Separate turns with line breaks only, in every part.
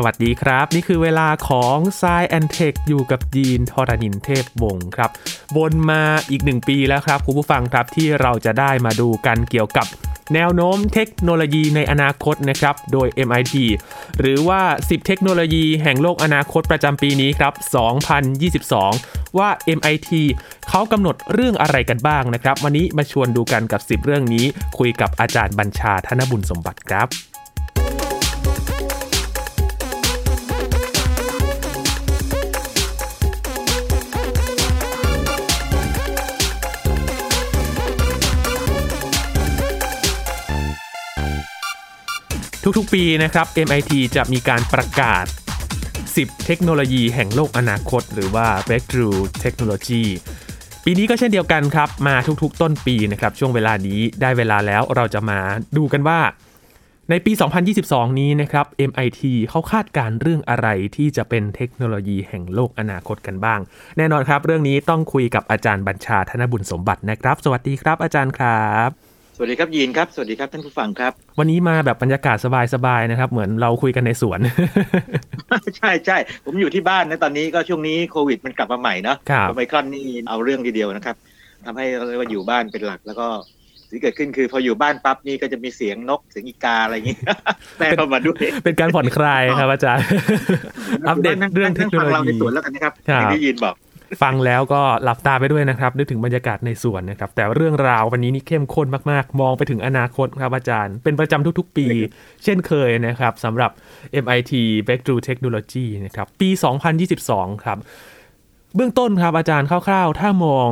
สวัสดีครับ นี่คือเวลาของ s ซแอนเทคอยู่กับยีนทรณินเทพวงศ์ครับวนมาอีกหนึ่งปีแล้วครับคุณผู้ฟังครับที่เราจะได้มาดูกันเกี่ยวกับแนวโน้มเทคโนโลยีในอนาคตนะครับ โดย MIT หรือว่า 10 เทคโนโลยีแห่งโลกอนาคตประจำปีนี้ครับ 2022 ว่า MIT เขากำหนดเรื่องอะไรกันบ้างนะครับ วันนี้มาชวนดูกันกับ 10 เรื่องนี้ คุยกับอาจารย์บัญชาธนบุญสมบัติครับ ทุกๆปีนะครับ MIT จะมีการประกาศ 10 เทคโนโลยีแห่งโลกอนาคต หรือว่า breakthrough technology ปีนี้ก็เช่นเดียวกันครับ มาทุกๆ ต้นปีนะครับ ช่วงเวลานี้ได้เวลาแล้วเราจะมาดูกันว่า ในปี 2022 นี้นะครับ MIT เขาคาดการเรื่องอะไรที่จะเป็นเทคโนโลยีแห่งโลกอนาคตกันบ้าง แน่นอนครับ เรื่องนี้ต้องคุยกับอาจารย์บัญชาธนบุญสมบัตินะครับ สวัสดีครับอาจารย์ครับ
สวัสดีครับยีนครับ สวัสดีครับท่านผู้ฟังครับ
วันนี้มาแบบบรรยากาศสบายๆนะครับ เหมือนเราคุยกันในสวน
ใช่ใช่ผมอยู่ที่บ้านนะตอนนี้ก็ช่วงนี้โควิดมันกลับมาใหม่เนาะ
โอ
ไมครอนนี่เอาเรื่องทีเดียวนะครับทำให้เราเรียกว่าอยู่บ้านเป็นหลักแล้วก็สิ่งเกิดขึ้นคือพออยู่บ้านปั๊บนี่ก็จะมีเสียงนกเสียงอีกาอะไรอย่างนี้แทรกเข้ามาด้วย
เป็นการผ่อนคลายครับอาจารย์อัปเดตเรื่องเทคโนโลยีเราใน
สวนแล้วกันนะครับที่ได้ยินบอก
ฟังแล้วก็หลับตาไปด้วยนะครับนึกถึงบรรยากาศในสวนนะครับ แต่เรื่องราววันนี้นี่เข้มข้นมากๆ มองไปถึงอนาคตครับอาจารย์ เป็นประจำทุกๆ ปี เช่นเคยนะครับสำหรับ MIT Breakthrough Technology นะครับ ปี 2022 ครับ เบื้องต้นครับอาจารย์คร่าวๆ ถ้ามอง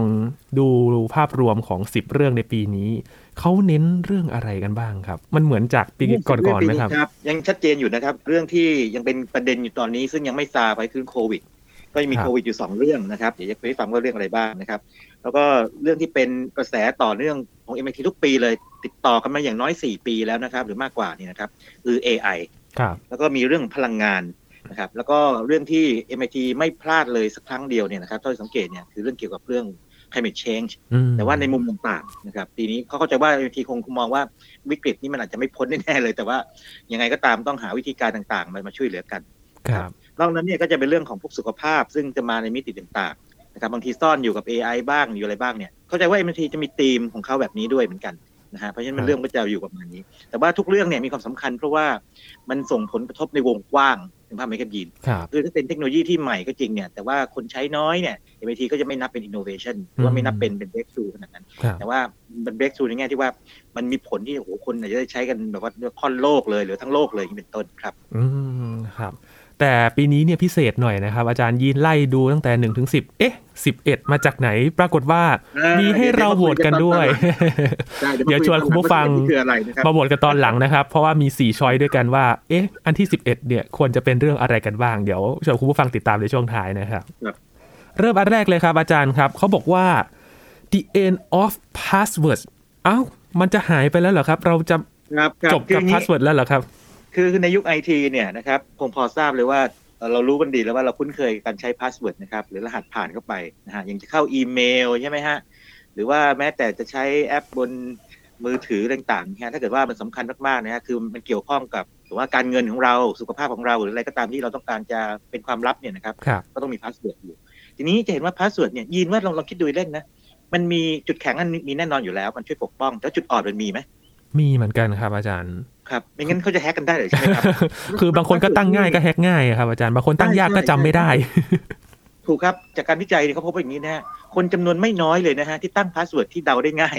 ดูภาพรวมของ 10 เรื่องในปีนี้ เขาเน้นเรื่องอะไรกันบ้างครับ มันเหมือนจากปีก่อนๆไหมครับ
ยังชัดเจนอยู่นะครับ เรื่องที่ยังเป็นประเด็นอยู่ตอนนี้ซึ่งยังไม่ซาไปคือโควิด ก็จะมีโควิดอยู่ 2 เรื่องนะครับ เดี๋ยวจะไปฟังว่าเรื่องอะไรบ้างนะครับ แล้วก็เรื่องที่เป็นกระแสต่อเนื่องของ MIT ทุกปีเลย ติดต่อกันมาอย่างน้อย 4 ปีแล้วนะครับ หรือมากกว่านี่นะครับ คือ AI
ครับ
แล้วก็มีเรื่องพลังงานนะครับ แล้วก็เรื่องที่ MIT ไม่พลาดเลยสักครั้งเดียวเนี่ยนะครับถ้าสังเกตเนี่ยคือเรื่องเกี่ยวกับเรื่อง climate change แต่ว่าในมุมต่างๆนะครับปีนี้เขาเข้าใจว่า MIT คงมองว่าวิกฤตนี้มันอาจจะไม่พ้นแน่ๆเลย แต่ว่ายังไงก็ตามต้องหาวิธีการต่างๆ มามาช่วยเหลือกัน
ครับ
นอกนั้นเนี่ยก็จะเป็นเรื่องของพวกสุขภาพ ซึ่งจะมาในมิติต่างๆนะครับบางทีซ่อนอยู่กับ AI บ้างอยู่อะไรบ้างเนี่ยเข้าใจว่า MIT จะมีธีมของเขาแบบนี้ด้วยเหมือนกันนะฮะเพราะฉะนั้นเรื่องก็จะอยู่กับมันนี้ แต่ว่าทุกเรื่องเนี่ยมีความสำคัญเพราะว่ามันส่งผลกระทบในวงกว้างถึงภาพไม่กับยินคือถ้าเป็นเทคโนโลยีที่ใหม่ก็จริงเนี่ยแต่ว่าคนใช้น้อยเนี่ย MIT ก็จะไม่นับเป็น innovation หรือว่าไม่นับเป็นเป็น breakthrough ขนาดนั้น แต่ว่าเป็น breakthrough ในแง่ที่ว่ามันมีผลที่โอ้โหคนอาจจะได้ใช้กันแบบว่าค่อนโลกเลยหรือทั้งโลกเลยเป็นต้นครับ
อืมครับ แต่ปีนี้เนี่ยพิเศษหน่อยนะครับ อาจารย์ยีนไล่ดูตั้งแต่1นถึงสิเอ๊ะสิบเอ็ดมาจากไหน ปรากฏว่ามีให้เราโหวตกันด้วย เดี๋ยวชวนคุณผู้ฟังมาโหวตกันตอนหลังนะครับ เพราะว่ามี4ช้อยด้วยกันว่า เอ๊ะ อันที่11เนี่ยควรจะเป็นเรื่องอะไรกันบ้าง เดี๋ยวชวนคุณผู้ฟังติดตามในช่วงท้ายนะครับ เริ่มอันแรกเลยครับ อาจารย์ครับเขาบอกว่า the end of passwords อ้าวมันจะหายไปแล้วเหรอครับ เราจะจบกับ password แล้วเหรอครับ
คือในยุคไอทีเนี่ยนะครับคงพอทราบเลยว่าเรารู้กันดีแล้วว่าเราคุ้นเคยการใช้ password นะครับหรือรหัสผ่านเข้าไปนะฮะยังจะเข้าอีเมลใช่ไหมฮะหรือว่าแม้แต่จะใช้แอปบนมือถือต่างๆนะถ้าเกิดว่ามันสำคัญมากๆนะฮะคือมันเกี่ยวข้องกับหรือว่าการเงินของเราสุขภาพของเราหรืออะไรก็ตามที่เราต้องการจะเป็นความลับเนี่ยนะครับก็ต้องมี password อยู่ ทีนี้จะเห็นว่า password เนี่ยยินว่าลองลองคิดดูเล่นนะมันมีจุดแข็งอันมีแน่นอนอยู่แล้ว มันช่วยปกป้อง แล้วจุดอ่อนมันมีไหม
มีเหมือนกันครับอาจารย์
ครับไม่งั้นเขาจะแฮกกันได้หรือใช่ไหมครับ
คือบางคนก็ตั้งง่ายก็แฮกง่ายครับอาจารย์บางคนตั้งยากก็จำไม่ได้
ถูกครับจากการวิจัยเขาพบว่าอย่างนี้นะฮะคนจำนวนไม่น้อยเลยนะฮะที่ตั้ง password ที่เดาได้ง่าย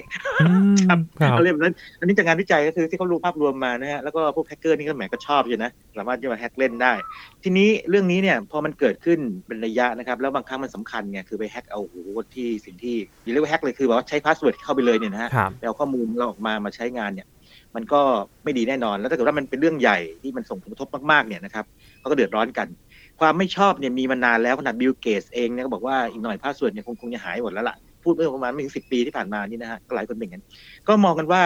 ครับเขาเรียกนั้น อันนี้จากงานวิจัยก็คือที่เขารู้ภาพรวมมานะฮะแล้วก็พวกแฮกเกอร์นี่ก็แหมก็ชอบอยู่นะสามารถจะมาแฮกเล่นได้ ทีนี้เรื่องนี้เนี่ยพอมันเกิดขึ้นเป็นระยะนะครับ แล้วบางครั้งมันสำคัญไงคือไปแฮกเอาโอ้โหที่สิ่งที่เรียกว่าแฮกเลยคือแบบว่าใช้ password เข้าไปเลยเนี่ยนะฮะเอาข้อมูลเราออกมามาใช้งานเนี่ย มันก็ไม่ดีแน่นอน แล้วถ้าเกิดว่ามันเป็นเรื่องใหญ่ที่มันส่งผลกระทบมากๆเนี่ยนะครับเขาก็เดือดร้อนกัน ความไม่ชอบเนี่ยมีมานานแล้วขนาดบิลเกตส์เองเนี่ยก็บอกว่าอีกหน่อยภาคส่วนเนี่ยคงคงจะหายหมดแล้วล่ะพูดเมื่อประมาณไม่ถึงสิบปีที่ผ่านมานี่นะฮะก็หลายคนเป็นกันก็มองกันว่า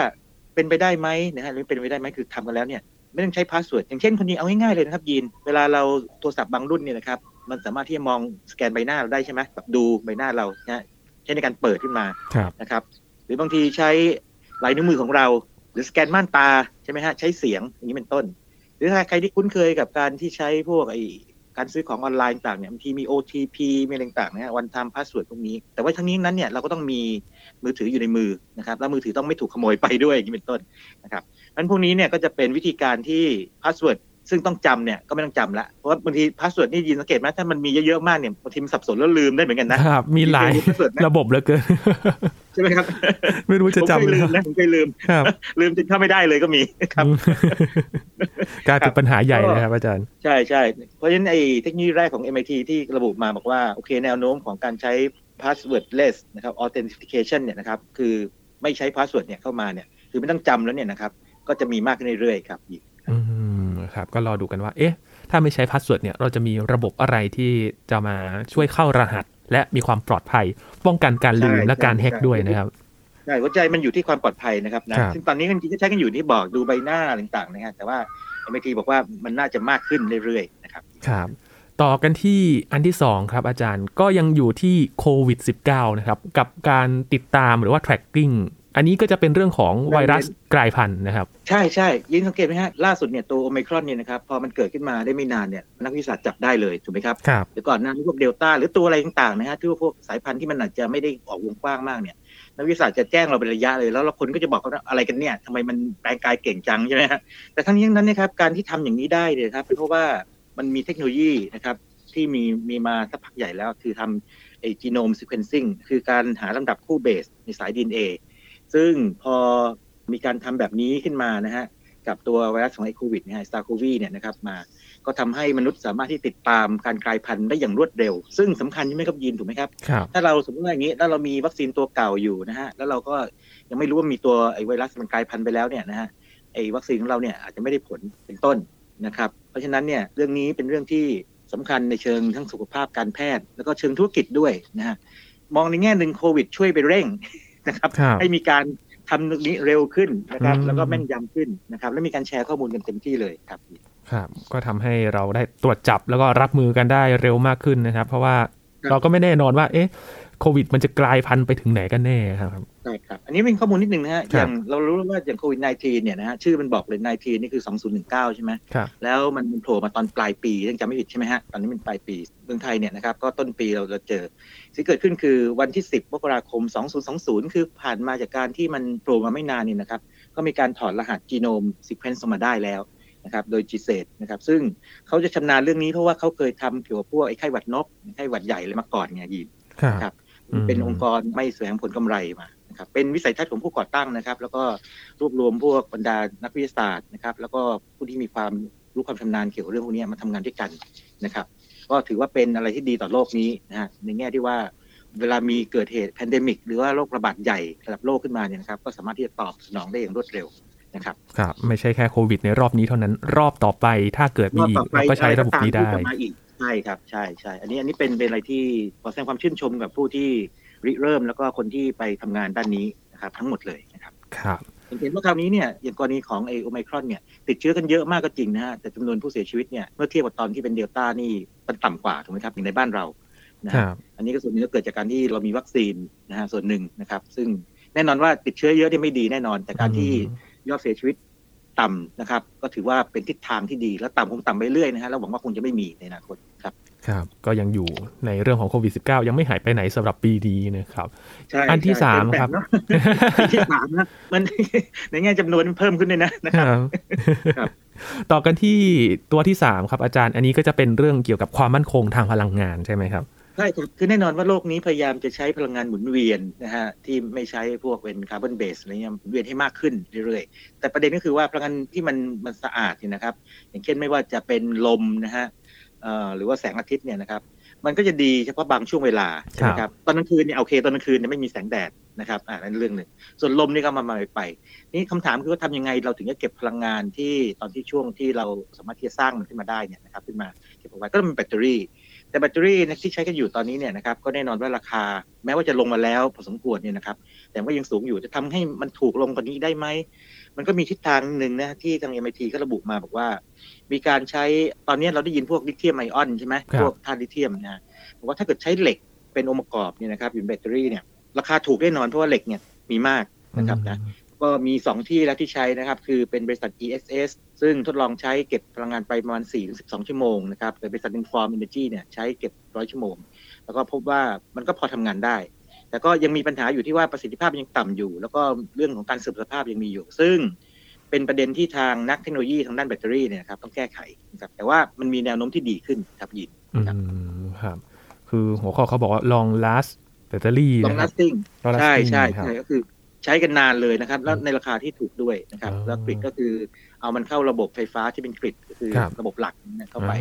เป็นไปได้ไหมนะฮะหรือเป็นไปได้ไหมคือทำกันแล้วเนี่ยไม่ต้องใช้ password อย่างเช่นคนนี้เอาง่ายๆเลยนะครับยีนเวลาเราโทรศัพท์บางรุ่นเนี่ยนะครับมันสามารถที่จะมองสแกนใบหน้าเราได้ใช่ไหมแบบดูใบหน้าเรานะใช้ในการเปิดขึ้นมานะครับ หรือบางทีใช้ลายนิ้วมือของเรา หรือสแกนม่านตาใช่ไหมฮะใช้เสียงอย่างนี้เป็นต้น หรือถ้าใครที่คุ้นเคยกับการที่ใช้พวกไอ้การซื้อของออนไลน์ต่างเนี่ยบางทีมี OTP มีอะไรต่างเนี่ยนะ one-time password พวกนี้ แต่ว่าทั้งนี้นั้นเนี่ยเราก็ต้องมีมือถืออยู่ในมือนะครับแล้วมือถือต้องไม่ถูกขโมยไปด้วยอย่างนี้เป็นต้นนะครับนั้นพวกนี้เนี่ยก็จะเป็นวิธีการที่ password ซึ่งต้องจำเนี่ยก็ไม่ต้องจำละเพราะว่าบางที password นี่ยินสังเกตไหมถ้ามันมีเยอะๆมากเนี่ยบางทีมันสับสนแล้วลืมได้เหมือนกันนะครับ
มีหลายระบบเหลือเกิน
ใช่ไหมครับ
ไม่รู้จะจำ
ลืมนะผมเคยลืมลืมจนเข้าไม่ได้เลยก็มีครับ
กลายเป็นปัญหาใหญ่เลยครับอาจารย์
ใช่ใช่เพราะฉะนั้นไอ้เทคโนโลยีแรกของ MIT ที่ระบุมาบอกว่าโอเคแนวโน้มของการใช้ passwordless นะครับ authentication เนี่ยนะครับคือไม่ใช้ password เนี่ยเข้ามาเนี่ยคือไม่ต้องจำแล้วเนี่ยนะครับก็จะมีมากขึ้นเรื่อยๆครับ
อื มครับ ก็รอดูกันว่า เอ๊ะ ถ้าไม่ใช้ password เนี่ย เราจะมีระบบอะไรที่จะมาช่วยเข้ารหัส และมีความปลอดภัย ป้องกันการลืมและการแฮกด้วยนะครับ
ใช่หัวใจมันอยู่ที่ความปลอดภัยนะครับนะ ซึ่งตอนนี้จริงๆก็ใช้กันอยู่ที่บอกดูใบหน้าต่างๆนะฮะแต่ว่า MIT บอกว่ามันน่าจะมากขึ้นเรื่อยๆนะครับ
ครับต่อกันที่อันที่ 2 ครับอาจารย์ก็ยังอยู่ที่โควิด -19 นะครับ กับการติดตามหรือว่า tracking อันนี้ก็จะเป็นเรื่องของไวรัสกลายพันธุ์นะครับ
ใช่ใช่ยินสังเกตไหมฮะ ล่าสุดเนี่ยตัวโอมิครอนเนี่ยนะครับพอมันเกิดขึ้นมาได้ไม่นานเนี่ยนักวิทยาศาสตร์จับได้เลยถูกไหมครับ
ครับ
หรือก่อนหน้านี้พวกเดลต้าหรือตัวอะไรต่างๆนะฮะที่พวกสายพันธุ์ที่มันอาจจะไม่ได้ออกวงกว้างมากเนี่ยนักวิทยาศาสตร์จะแจ้งเราเป็นระยะเลยแล้วเราคนก็จะบอกว่าอะไรกันเนี่ยทำไมมันแปลงกายเก่งจังใช่ไหมฮะแต่ทั้งนี้ทั้งนั้นนะครับการที่ทำอย่างนี้ได้เนี่ยครับเป็นเพราะว่ามันมีเทคโนโลยีนะครับที่มีมีมาสักพักใหญ่แล้วคือทำไอ้ genome sequencing คือการหาลำดับคู่เบสในสายดีเอ ซึ่งพอมีการทำแบบนี้ขึ้นมานะฮะกับตัวไวรัสของไอโควิดเนี่ยสตาร์โควีเนี่ยนะครับมาก็ทำให้มนุษย์สามารถที่ติดตามการกลายพันธุ์ได้อย่างรวดเร็ว ซึ่งสำคัญใช่ไหมครับยินถูกไหมครับ ถ้าเราสมมติว่าอย่างนี้ถ้าเรามีวัคซีนตัวเก่าอยู่นะฮะแล้วเราก็ยังไม่รู้ว่ามีตัวไอไวรัสมันกลายพันธุ์ไปแล้วเนี่ยนะฮะไอวัคซีนของเราเนี่ยอาจจะไม่ได้ผลเป็นต้นนะครับ เพราะฉะนั้นเนี่ยเรื่องนี้เป็นเรื่องที่สำคัญในเชิงทั้งสุขภาพการแพทย์ แล้วก็เชิงธุรกิจด้วยนะฮะมองในแง่หนึ่งโควิดช่วยไปเร่ง นะครับ ให้มีการทำนี้เร็วขึ้นนะครับ แล้วก็แม่นยำขึ้นนะครับ และมีการแชร์ข้อมูลกันเต็มที่เลยครับ
ครับ ก็ทำให้เราได้ตรวจจับแล้วก็รับมือกันได้เร็วมากขึ้นนะครับ เพราะว่าเราก็ไม่แน่นอนว่า เอ๊ะโควิด มันจะกลายพันธุ์ไปถึงไหนกันแน่ครับ
ใช่ครับ อันนี้เป็นข้อมูลนิดนึงนะฮะ อย่างเรารู้ว่าอย่างโควิด -19 เนี่ยนะฮะ ชื่อมันบอกเลย 19 นี่คือ 2019 ใช่ไหม
ครับ
แล้วมันโผล่มาตอนปลายปียังจำไม่ผิดใช่ไหมฮะ ตอนนี้มันปลายปีเมืองไทยเนี่ยนะครับ ก็ต้นปีเราจะเจอ สิ่งเกิดขึ้นคือวันที่ 10มกราคม 2020 คือผ่านมาจากการที่มันโผล่มาไม่นานนี่นะครับ ก็มีการถอดรหัส genome sequence มาได้แล้วนะครับ โดย GISAID นะครับ ซึ่งเขาจะชำนาญเรื่องนี้เพราะว่าเขาเคยทำเกี่ยวกับพวกไอ้ไข้หวัดนกไข้หวัดใหญ่เลยมาก่อนไงยินครับเป็นองค์กรไม่แสวงผลกำไรมา นะครับเป็นวิสัยทัศน์ของผู้ก่อตั้งนะครับ แล้วก็รวบรวมพวกบรรดานักวิทยาศาสตร์นะครับ แล้วก็ผู้ที่มีความรู้ความชำนาญเกี่ยวกับเรื่องพวกนี้มาทำงานด้วยกันนะครับ ก็ถือว่าเป็นอะไรที่ดีต่อโลกนี้นะฮะในแง่ที่ว่าเวลามีเกิดเหตุ pandemic หรือว่าโรคระบาดใหญ่ระดับโลกขึ้นมาเนี่ยนะครับ ก็สามารถที่จะตอบสนองได้อย่างรวดเร็วนะครับ
ครับไม่ใช่แค่โควิด ในรอบนี้เท่านั้นรอบต่อไปถ้าเกิดมีอีกเราก็ใช้ระบบนี้ได้
ใช่ครับใช่ใช่อันนี้อันนี้เป็นเป็นอะไรที่ขอแสดงความชื่นชมกับผู้ที่ ริเริ่มแล้วก็คนที่ไปทำงานด้านนี้นะครับทั้งหมดเลยนะครับ
ครับ
เห็นว่าคราวนี้เนี่ยอย่างกรณีของไอโอไมครอนเนี่ยติดเชื้อกันเยอะมากก็จริงนะฮะแต่จำนวนผู้เสียชีวิตเนี่ยเมื่อเทียบกับตอนที่เป็นเดลต้านี่มันต่ำกว่าถูกไหมครับอย่างในบ้านเรา
นะครับ
อันนี้ก็ส่วนหนึ่งก็เกิดจากการที่เรามีวัคซีนนะฮะส่วนหนึ่งนะครับ ซึ่งแน่นอนว่าติดเชื้อเยอะที่ไม่ดีแน่นอน แต่การที่ยอดเสียชีวิต ต่ำนะครับ ก็ถือว่าเป็นทิศทางที่ดีแล้วต่ำคงต่ำไปเรื่อยนะฮะแล้วหวังว่าคงจะไม่มีในอนาคตครับ
ครับ ก็ยังอยู่ในเรื่องของโควิด -19 ยังไม่หายไปไหนสำหรับปีดีนะครับ
อั
นที่สามครับ
อันที่สามนะมันในแง่จำนวนเพิ่มขึ้นเลยนะนะครับ
ต่อกันที่ตัวที่สามครับอาจารย์ อันนี้ก็จะเป็นเรื่องเกี่ยวกับความมั่นคงทางพลังงานใช่ไหมครับ
ใช่คือแน่นอนว่าโลกนี้พยายามจะใช้พลังงานหมุนเวียนนะฮะที่ไม่ใช้พวกเป็นคาร์บอนเบสอะไรเงี้ยหมุนเวียนให้มากขึ้นเรื่อยๆ แต่ประเด็นก็คือว่าพลังงานที่มันมันสะอาดนี่นะครับ อย่างเช่นไม่ว่าจะเป็นลมนะฮะหรือว่าแสงอาทิตย์เนี่ยนะครับมันก็จะดีเฉพาะบางช่วงเวลาใช่ไหมครับตอนกลางคืนเนี่ยโอเคตอนกลางคืนเนี่ยไม่มีแสงแดดนะครับอ่านั่นเรื่องหนึ่งส่วนลมนี่ก็มามาไป นี่คำถามคือว่าทำยังไงเราถึงจะเก็บพลังงานที่ตอนที่ช่วงที่เราสามารถที่จะสร้างมันขึ้นมาได้เนี่ยนะครับขึ้นมาเก็บเอาไว้ก็ต้องเป็นแบตเตอรี่ แต่แบตเตอรี่ที่ใช้กันอยู่ตอนนี้เนี่ยนะครับก็แน่นอนว่าราคา แม้ว่าจะลงมาแล้วพอสมควรเนี่ยนะครับ แต่ก็ยังสูงอยู่จะทำให้มันถูกลงกว่านี้ได้ไหมมันก็มีทิศทางหนึ่งนะที่ทาง MIT ก็ระบุมาบอกว่า มีการใช้ตอนนี้เราได้ยินพวกลิเธียมไอออนใช่ไหมพวกธาตุลิเธียมนะบอกว่าถ้าเกิดใช้เหล็กเป็นองค์ประกอบเนี่ยนะครับอยู่แบตเตอรี่เนี่ยราคาถูกแน่นอนเพราะว่าเหล็กเนี่ยมีมากนะครับนะ ก็มีสองที่แล้วที่ใช้นะครับ คือเป็นบริษัท ESS ซึ่งทดลองใช้เก็บพลังงานไปประมาณ 4-12 ชั่วโมงนะครับแต่บริษัท Inform Energy เนี่ยใช้เก็บร้อยชั่วโมง แล้วก็พบว่ามันก็พอทำงานได้ แต่ก็ยังมีปัญหาอยู่ที่ว่าประสิทธิภาพยังต่ำอยู่ แล้วก็เรื่องของการเสื่อมสภาพยังมีอยู่ ซึ่งเป็นประเด็นที่ทางนักเทคโนโลยีทางด้านแบตเตอรี่เนี่ยครับต้องแก้ไขนะครับแต่ว่ามันมีแนวโน้มที่ดีขึ้นครับยิน
ครับครับคือหัวข้อเขาบอกว่า long last แบตเตอรี่
long lasting ใช่ใช่ใช่ก็คือ ใช้กันนานเลยนะครับ แล้วในราคาที่ถูกด้วยนะครับ แล้วกริดก็คือเอามันเข้าระบบไฟฟ้าที่เป็นกริดก็คือระบบหลักเข้าไป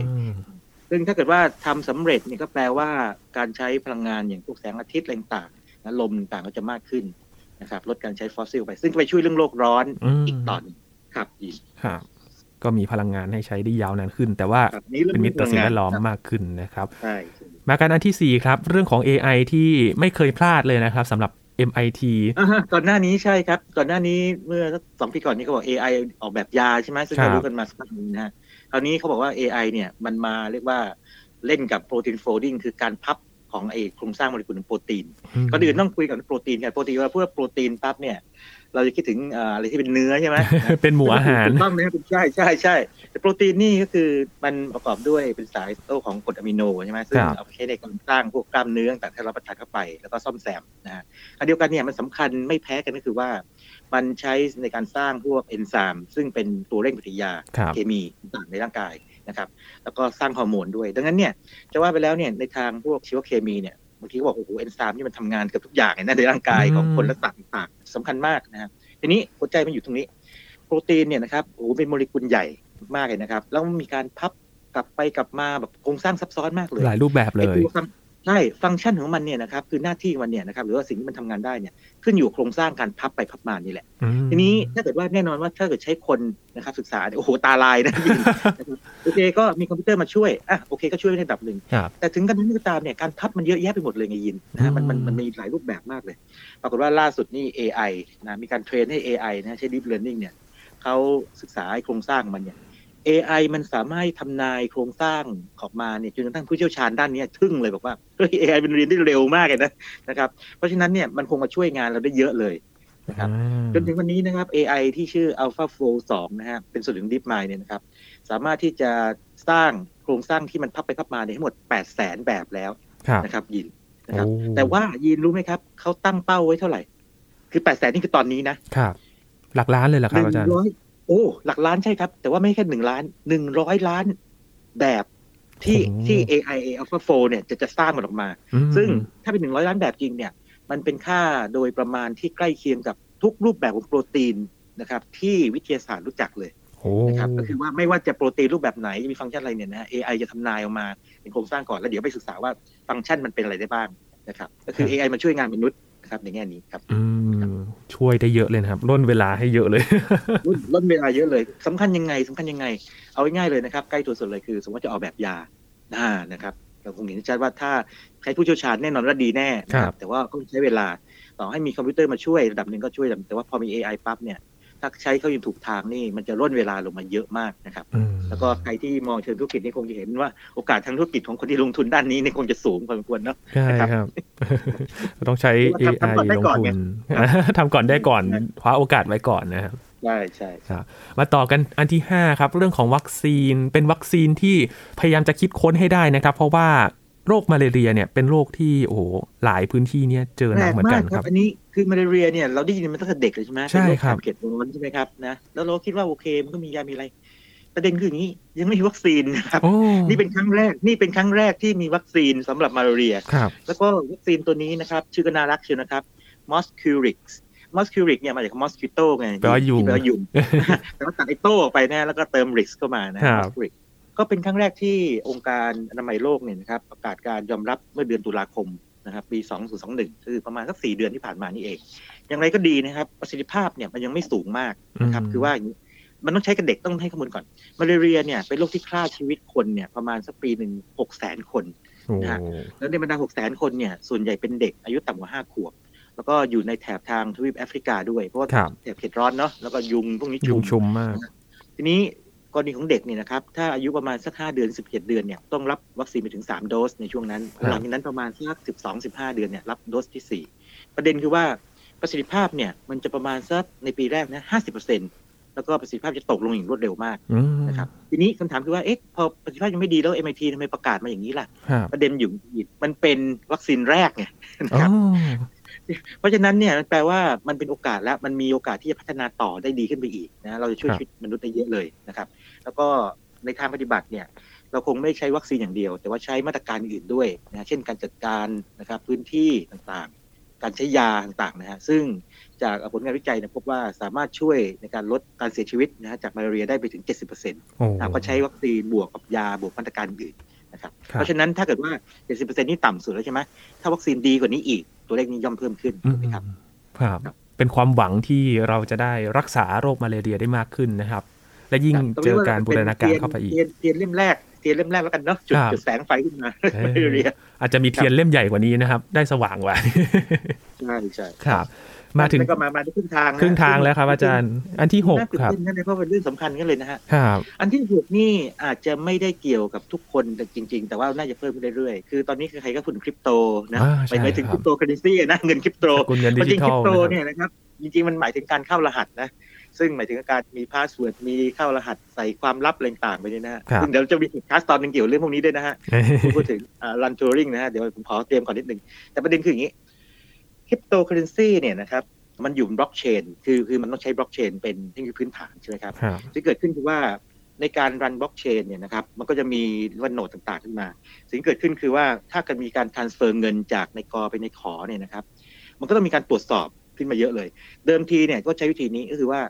ซึ่งถ้าเกิดว่าทำสำเร็จนี่ก็แปลว่าการใช้พลังงานอย่างพวกแสงอาทิตย์อะไรต่างๆนะลมต่างก็จะมากขึ้นนะครับลดการใช้ฟอสซิลไปซึ่งไปช่วยเรื่องโลกร้อนอีกตอนครับอีก
ครับก็มีพลังงานให้ใช้ได้ยาวนานขึ้น แต่ว่าเป็นมิตรต่อสิ่งแวดล้อมมากขึ้นนะครับมาการอันที่ 4 ครับ เรื่องของ AI ที่ไม่เคยพลาดเลยนะครับสำหรับ MIT
ก่อนหน้านี้ใช่ครับ ก่อนหน้านี้เมื่อสองปีก่อนนี้เขาบอก AI ออกแบบยาใช่ไหมซึ่งเรารู้กันมาสักพักนึงนะฮะคราวนี้เขาบอกว่า AI เนี่ยมันมาเรียกว่าเล่นกับ protein folding คือการพับของไอโครงสร้างโมเลกุลโปรตีนก่อนอื่นต้องคุยกับโปรตีนกันโปรตีนว่าเพื่อโปรตีนปั๊บเนี่ย เราจะคิดถึงอะไรที่เป็นเนื้อใช่ไหม
เป็นหมูอาหาร
ต้องนะใช่ใช่ใช่แต่โปรตีนนี่ก็คือมันประกอบด้วยเป็นสายโซ่ของกรดอะมิโนใช่ไหมซึ่งเอาไปใช้ในการสร้างพวกกล้ามเนื้อต่างๆที่เราประทานเข้าไปแล้วก็ซ่อมแซมนะฮะอันเดียวกันเนี่ยมันสำคัญไม่แพ้กันก็คือว่ามันใช้ในการสร้างพวกเอนไซม์ซึ่งเป็นตัวเร่งปฏิกิริยาเคมีต่างในร่างกายนะครับ แล้วก็สร้างฮอร์โมนด้วย ดังนั้นเนี่ยจะว่าไปแล้วเนี่ยในทางพวกชีวเคมีเนี่ย บางทีก็บอกโอ้โหเอนไซม์นี่มันทำงานกับทุกอย่างในร่างกายของคนและสัตว์ต่างๆสำคัญมากนะครับทีนี้หัวใจมันอยู่ตรงนี้ โปรตีนเนี่ยนะครับโอ้เป็นโมเลกุลใหญ่มากเลยนะครับ แล้วมีการพับกลับไปกลับมาแบบโครงสร้างซับซ้อนมากเลย
หลายรูปแบบเลย
ใช่ฟังก์ชันของมันเนี่ยนะครับคือหน้าที่มันเนี่ยนะครับหรือว่าสิ่งที่มันทำงานได้เนี่ยขึ้นอยู่โครงสร้างการพับไปพับมานี่แหละ ทีนี้ถ้าเกิดว่าแน่นอนว่าถ้าเกิดใช้คนนะครับศึกษาโอ้โหตาลายนะโอเคก็มีคอมพิวเตอร์มาช่วยอะโอเคก็ช่วยในระดับหนึ่ง แต่ถึงกันนั้นก็ตามเนี่ยการพับมันเยอะแยะไปหมดเลยไงยินนะมันมันมันมีหลายรูปแบบมากเลย ปรากฏว่าล่าสุดนี่ AI นะมีการเทรนให้ AI นะใช้ Deep Learning เนี่ยเขาศึกษาโครงสร้างมันเนี่ย AI มันสามารถทำนายโครงสร้างออกมาเนี่ยจนกระทั่งผู้เชี่ยวชาญด้านนี้ทึ่งเลยบอกว่าเฮ้ย AI มันเรียนได้เร็วมากเลยนะนะครับ เพราะฉะนั้นเนี่ยมันคงมาช่วยงานเราได้เยอะเลยนะครับจนถึงวันนี้นะครับ AI ที่ชื่อ AlphaFold 2นะฮะเป็นส่วนหนึ่ง DeepMind เนี่ยนะครับ สามารถที่จะสร้างโครงสร้างที่มันพับไปพับมาในทั้งหมด 8 0 0แสนแบบแล้วนะครับ ยินนะครับ แต่ว่ายินรู้ไหมครับเขาตั้งเป้าไว้เท่าไหร่ คือ 8 0 0แสนนี่คือตอนนี้นะครับ
หลักล้านเลยเหรอครับอาจารย์
โอ้หลักล้านใช่ครับ แต่ว่าไม่แค่หนึ่งล้านหนึ่งร้อยล้านแบบที่ที่ AI AlphaFo เนี่ยจะจะสร้างมันออกมา ซึ่งถ้าเป็นหนึ่งร้อยล้านแบบจริงเนี่ย มันเป็นค่าโดยประมาณที่ใกล้เคียงกับทุกรูปแบบของโปรตีนนะครับ ที่วิทยาศาสตร์รู้จักเลยนะครับก็คือว่าไม่ว่าจะโปรตีนรูปแบบไหนมีฟังก์ชันอะไรเนี่ยนะ AI จะทำนายออกมาเป็นโครงสร้างก่อนแล้วเดี๋ยวไปศึกษาว่าฟังก์ชันมันเป็นอะไรได้บ้างนะครับ ก็คือ AI มาช่วยงานมนุษย์ ครับในแง่นี้ครับ
ช่วยได้เยอะเลยครับล่นเวลาให้เยอะเลย
ล่นเวลาเยอะเลยสำคัญยังไงสำคัญยังไง เอาง่ายๆเลยนะครับ ใกล้ตัวสุดเลยคือ สมมติจะออกแบบยาอ่านะครับเราคงเห็นชัดว่าถ้าใช้ผู้เชี่ยวชาญแน่นอนว่าดีแน่ครับแต่ว่าก็ใช้เวลาต่อให้มีคอมพิวเตอร์มาช่วยระดับหนึ่งก็ช่วยแต่ว่าพอมี AI ปั๊บเนี่ย ถ้าใช้เขาอย่างถูกทางนี่มันจะร่นเวลาลงมาเยอะมากนะครับ แล้วก็ใครที่มองเชิงธุรกิจนี่คงจะเห็นว่าโอกาสทางธุรกิจของคนที่ลงทุนด้านนี้นี่คงจะสูงพอสมควรเนาะ
ใช่ครับ ต้องใช้ AI ลงทุนทำก่อนได้ก่อนคว้าโอกาสไว้ก่อนนะครับ
ใช่ใช่
ครับมาต่อกันอันที่ 5 ครับ เรื่องของวัคซีนเป็นวัคซีนที่พยายามจะคิดค้นให้ได้นะครับ เพราะว่า โรคมาเรียเนี่ยเป็นโรคที่โอ้โหหลายพื้นที่เนี่ยเจอหนักเหมือนกันครับ
อันนี้คือมาเรียเนี่ยเราได้ยินมันตั้งแต่เด็กเลยใช่ไหม
ใช่ครับ
เขตร้อนใช่ไหมครับนะแล้วเราคิดว่าโอเคมันก็มียามีอะไร ประเด็นคืออย่างนี้ยังไม่มีวัคซีนนะครับนี่เป็นครั้งแรกนี่เป็นครั้งแรกที่มีวัคซีนสำหรับมาลาเรียแล้วก็วัคซีนตัวนี้นะครับชื่อก็น่ารักเชียวนะครับ Mosquirix Mosquirix เนี่ยมาจาก mosquito ไง
แปลว่ายุง
แปลว่ายุงแต่ว่าตัดไอโต้ออกไปนะแล้วก็เติมริกเข้ามานะ Mosquirix ก็เป็นครั้งแรกที่องค์การอนามัยโลกเนี่ยนะครับประกาศการยอมรับเมื่อเดือนตุลาคมนะครับปี 2021 คือประมาณสักสี่เดือนที่ผ่านมานี่เอง อย่างไรก็ดีนะครับประสิทธิภาพเนี่ยมันยังไม่สูงมากนะครับคือว่ามันต้องใช้กับเด็กต้องให้ข้อมูลก่อน มาเรียเนี่ยเป็นโรคที่ฆ่าชีวิตคนเนี่ยประมาณสักปีหนึ่งหกแสนคนนะฮะแล้วในบรรดาหกแสนคนเนี่ยส่วนใหญ่เป็นเด็กอายุต่ำกว่าห้าขวบ แล้วก็อยู่ในแถบทางทวีปแอฟริกาด้วย เพราะว่าแถบเขตร้อนเนาะแล้วก็ยุงพวกนี้
ชุมมาก
ทีนี้ กรณีของเด็กเนี่ยนะครับถ้าอายุประมาณสักห้าเดือนสิบเจ็ดเดือนเนี่ยต้องรับวัคซีนไปถึงสามโดสในช่วงนั้น หลังจากนั้นประมาณสักสิบสองสิบห้าเดือนเนี่ยรับโดสที่สี่ประเด็นคือว่าประสิทธิภาพเนี่ยมันจะประมาณสักในปีแรกนะห้าสิบเปอร์เซ็นแล้วก็ประสิทธิภาพจะตกลงอย่างรวดเร็วมากนะครับทีนี้คำถามคือว่าเอ๊ะพอประสิทธิภาพยังไม่ดีแล้ว MIT ทำไมประกาศมาอย่างนี้ล่ะ ประเด็นอยู่มันเป็นวัคซีนแรกไงนะครับ เพราะฉะนั้นเนี่ยแปลว่ามันเป็นโอกาสแล้วมันมีโอกาสที่จะพัฒนาต่อได้ดีขึ้นไปอีกนะเราจะช่วยชีวิตมนุษย์ได้เยอะเลยนะครับ แล้วก็ในทางปฏิบัติเนี่ยเราคงไม่ใช้วัคซีนอย่างเดียว แต่ว่าใช้มาตรการอื่นด้วยนะเช่นการจัดการนะครับพื้นที่ต่างๆ การใช้ยาต่างๆนะฮะซึ่งจากผลงานวิจัยเนี่ยพบว่าสามารถช่วยในการลดการเสียชีวิตนะฮะจากมาลาเรียได้ไปถึง 70%หากว่าใช้วัคซีนบวกกับยาบวกมาตรการอื่น นะครับ เพราะฉะนั้นถ้าเกิดว่า 70%นี่ต่ำสุดแล้วใช่ไหมถ้าวัคซีนดีกว่านี้อีก ตัวเลขนี้ย่อมเพิ่มขึ้นนะครับ
ครับเป็นความหวังที่เราจะได้รักษาโรคมาลาเรียได้มากขึ้นนะครับ และยิ่งเจอการบูรณาการเข้าไปอีก
เทียนเล่มแรกเทียนเล่มแรกแล้วกันเนาะจุดจุดแสงไฟขึ้นมา
เรียอาจจะมีเทียนเล่มใหญ่กว่านี้นะครับ ได้สว่างกว่า
ใช่ใช่
ครับ มาถึง
ก็มามาครึ่งทาง
ครึ่งทางแล้วครับ อาจารย์ อันที่หกครับ
นั่นเพราะเป็นเรื่องสำคัญกันเลยนะฮะ
ครับ
อันที่หกนี่อาจจะไม่ได้เกี่ยวกับทุกคนจริง ๆ แต่ว่าน่าจะเพิ่มขึ้นเรื่อยๆคือตอนนี้ใครก็พูดคริปโตนะไปไปถึงคริปโตเคอเรนซีนะเงินคริปโตจริงคริปโตเนี่ยนะครับจริงๆมันหมายถึงการเข้ารหัสนะซึ่งหมายถึงการมี password มีเข้ารหัสใส่ความลับอะไรต่างไปนี่นะฮะซึ่งเดี๋ยวจะมีคลาสตอนนึงเกี่ยวเรื่องพวกนี้ด้วยนะฮะพูดถึงรันทัวริงนะฮะเดี๋ยวผมขอเตรียมก่อนนิดนึงแต่ประเด็นคืออย่างนี้ คริปโตเคอเรนซีเนี่ยนะครับมันอยู่บนบล็อกเชนคือคือมันต้องใช้บล็อกเชนเป็นเทคโนโลยีพื้นฐานใช่ไหมครับที่เกิดขึ้นคือว่าในการ run บล็อกเชนเนี่ยนะครับมันก็จะมีวัน node ต่างๆขึ้นมา สิ่งที่เกิดขึ้นคือว่าถ้าเกิดมีการ transfer เงินจากนายกอไปนายขอเนี่ยนะครับ มันก็ต้องมีการตรวจสอบขึ้นมาเยอะเลย เดิมทีเนี่ยก็ใช้วิธีนี้ก็คือว่า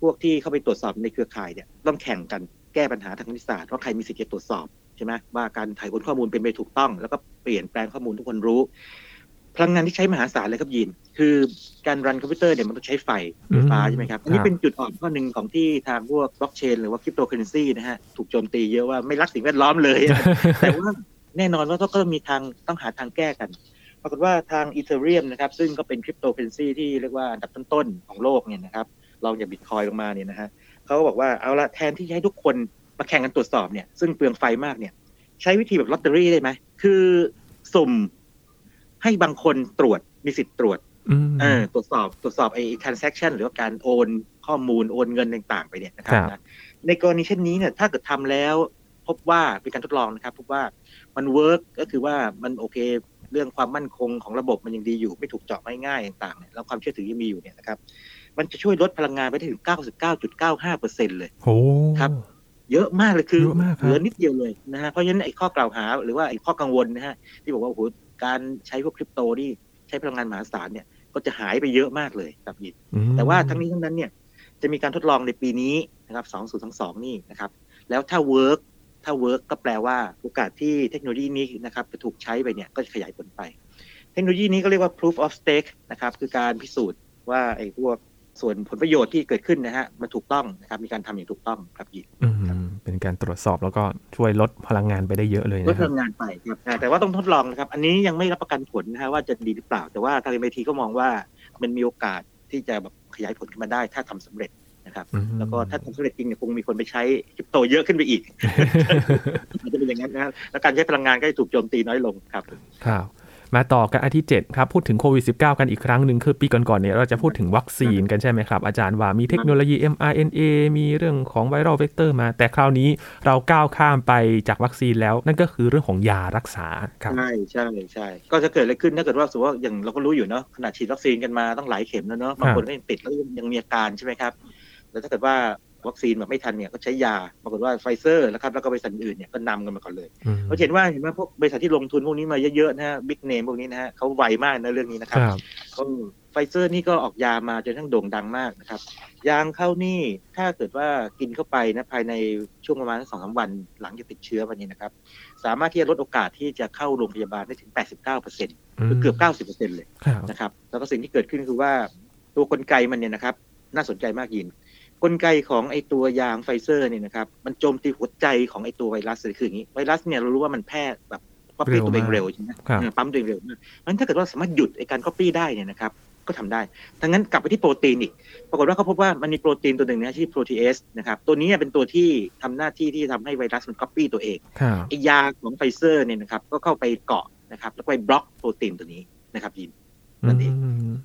พวกที่เข้าไปตรวจสอบในเครือข่ายเนี่ยต้องแข่งกันแก้ปัญหาทางคณิตศาสตร์ว่าใครมีสิทธิ์จะตรวจสอบใช่ไหมว่าการถ่ายโอนข้อมูลเป็นไปถูกต้อง แล้วก็เปลี่ยนแปลงข้อมูลทุกคนรู้ พลังงานที่ใช้มหาศาลเลยครับยิน คือการ run คอมพิวเตอร์เนี่ยมันต้องใช้ไฟไฟฟ้าใช่ไหมครับ อันนี้เป็นจุดอ่อนข้อหนึ่งของที่ทางพวกบล็อกเชนหรือว่าคริปโตเคอเรนซีนะฮะ ถูกโจมตีเยอะว่าไม่รักสิ่งแวดล้อมเลย แต่ว่าแน่นอนว่าต้องก็มีทางต้องหาทางแก้กัน ปรากฏว่าทาง Ethereum นะครับ ซึ่งก็เป็นคริปโตเคอเรนซีที่เรียกว่าอันดับต้นๆของโลกเนี่ยนะครับรองจากบิตคอยน์ลงมาเนี่ยนะฮะเขาก็บอกว่าเอาละแทนที่จะให้ทุกคนมาแข่งกันตรวจสอบเนี่ยซึ่งเปลืองไฟมากเนี่ยใช้วิธีแบบลอตเตอรี่ได้ไหมคือสุ่ม ให้บางคนตรวจมีสิทธิ์ตรวจเออตรวจสอบตรวจสอบไอ้ transaction หรือว่าการโอนข้อมูลโอนเงินต่างๆ ไปเนี่ยนะครับในกรณีเช่นนี้เนี่ยถ้าเกิดทำแล้ว พบว่าเป็นการทดลองนะครับ พบว่ามัน work ก็คือว่ามันโอเค เรื่องความมั่นคงของระบบมันยังดีอยู่ ไม่ถูกเจาะไม่ง่ายต่างๆเนี่ยแล้วความเชื่อถือยังมีอยู่เนี่ยนะครับ มันจะช่วยลดพลังงานไปได้ถึง 99.95เปอร์เซ็นต์เลย
โอ้
ครับเยอะมากเลยคือเหลือนิดเดียวเลยนะฮะเพราะฉะนั้นไอ้ข้อกล่าวหาหรือว่าไอ้ข้อกังวลนะฮะที่บอกว่าโอ้โห การใช้พวกคริปโตนี่ใช้พลังงานมหาศาลเนี่ยก็จะหายไปเยอะมากเลยครับยินแต่ว่าทั้งนี้ทั้งนั้นเนี่ยจะมีการทดลองในปีนี้นะครับสองศูนย์สองสองนี่นะครับ แล้วถ้า work ถ้า work ก็แปลว่าโอกาสที่เทคโนโลยีนี้นะครับจะถูกใช้ไปเนี่ยก็จะขยายผลไป เทคโนโลยีนี้ก็เรียกว่า proof of stake นะครับ คือการพิสูจน์ว่าไอ้พวก ส่วนผลประโยชน์ที่เกิดขึ้นนะฮะมันถูกต้องนะครับมีการทำอย่างถูกต้องครับยิน
เป็นการตรวจสอบแล้วก็ช่วยลดพลังงานไปได้เยอะเลย
ลดพลังงานไปครับแต่ว่าต้องทดลองนะครับ อันนี้ยังไม่รับประกันผลนะฮะว่าจะดีหรือเปล่า แต่ว่าทางเอ็มทีก็มองว่ามันมีโอกาสที่จะแบบขยายผลขึ้นมาได้ ถ้าทำสำเร็จนะครับ แล้วก็ถ้าทำสำเร็จจริงเนี่ยคงมีคนไปใช้คริปโตเยอะขึ้นไปอีกมันจะเป็นอย่างนั้นนะแล้วการใช้พลังงานก็จะถูกโจมตีน้อยลงครับ
ครับ มาต่อกันอันที่ 7 ครับ พูดถึงโควิด -19 กันอีกครั้งหนึ่งคือปีก่อนๆเนี่ยเราจะพูดถึงวัคซีนกันใช่ไหมครับ อาจารย์ว่ามีเทคโนโลยี mRNA มีเรื่องของ viral vector มา แต่คราวนี้เราก้าวข้ามไปจากวัคซีนแล้ว นั่นก็คือเรื่องของยารักษาครับ
ใช่ใช่ใช่ก็จะเกิดอะไรขึ้นถ้าเกิดว่าสมมติว่าอย่างเราก็รู้อยู่เนาะขนาดฉีดวัคซีนกันมาต้องหลายเข็มแล้วเนาะบางคนก็ยังติดแล้วยังมีอาการใช่ไหมครับแล้วถ้าเกิดว่า วัคซีนแบบไม่ทันเนี่ยก็ใช้ยาปรากฏว่าไฟเซอร์แล้วครับแล้วก็บริษัทอื่นเนี่ยก็นำกันมาก่อนเลยเราเห็นว่าเห็นว่าพวกบริษัทที่ลงทุนพวกนี้มาเยอะๆนะฮะ big name พวกนี้นะฮะเขาไวมากนะเรื่องนี้นะครับก็ไฟเซอร์นี่ก็ออกยามาจนทั้งโด่งดังมากนะครับยาของเขานี่ถ้าเกิดว่ากินเข้าไปนะภายในช่วงประมาณสองสามวันหลังจากติดเชื้อวันนี้นะครับ สามารถที่จะลดโอกาสที่จะเข้าโรงพยาบาลได้ถึง 89%คือเกือบ 90%เลยนะครับ แล้วก็สิ่งที่เกิดขึ้นคือว่าตัวกลไกมันเนี่ยนะครับ น่าสนใจมากยิน กลไกของไอตัวยาของไฟเซอร์เนี่ยนะครับ มันโจมตีหัวใจของไอตัวไวรัสเลยคืออย่างนี้ ไวรัสเนี่ยเรารู้ว่ามันแพร่แบบก๊อปปี้ตัวเองเร็วใช่ไหมปั๊มตัวเองเร็วมันถ้าเกิดว่าสามารถหยุดไอการก๊อปปี้ได้เนี่ยนะครับ ก็ทำได้ ทั้งนั้นกลับไปที่โปรตีนอีก ปรากฏว่าเขาพบว่ามันมีโปรตีนตัวหนึ่งนะชื่อ protease นะครับ ตัวนี้เป็นตัวที่ทำหน้าที่ที่ทำให้ไวรัสมันก๊อปปี้ตัวเองไอยาของไฟเซอร์เนี่ยนะครับ ก็เข้าไปเกาะนะครับ แล้วไปบล็อกโปรตีนตัวนี้นะครับยิน นั่นเอง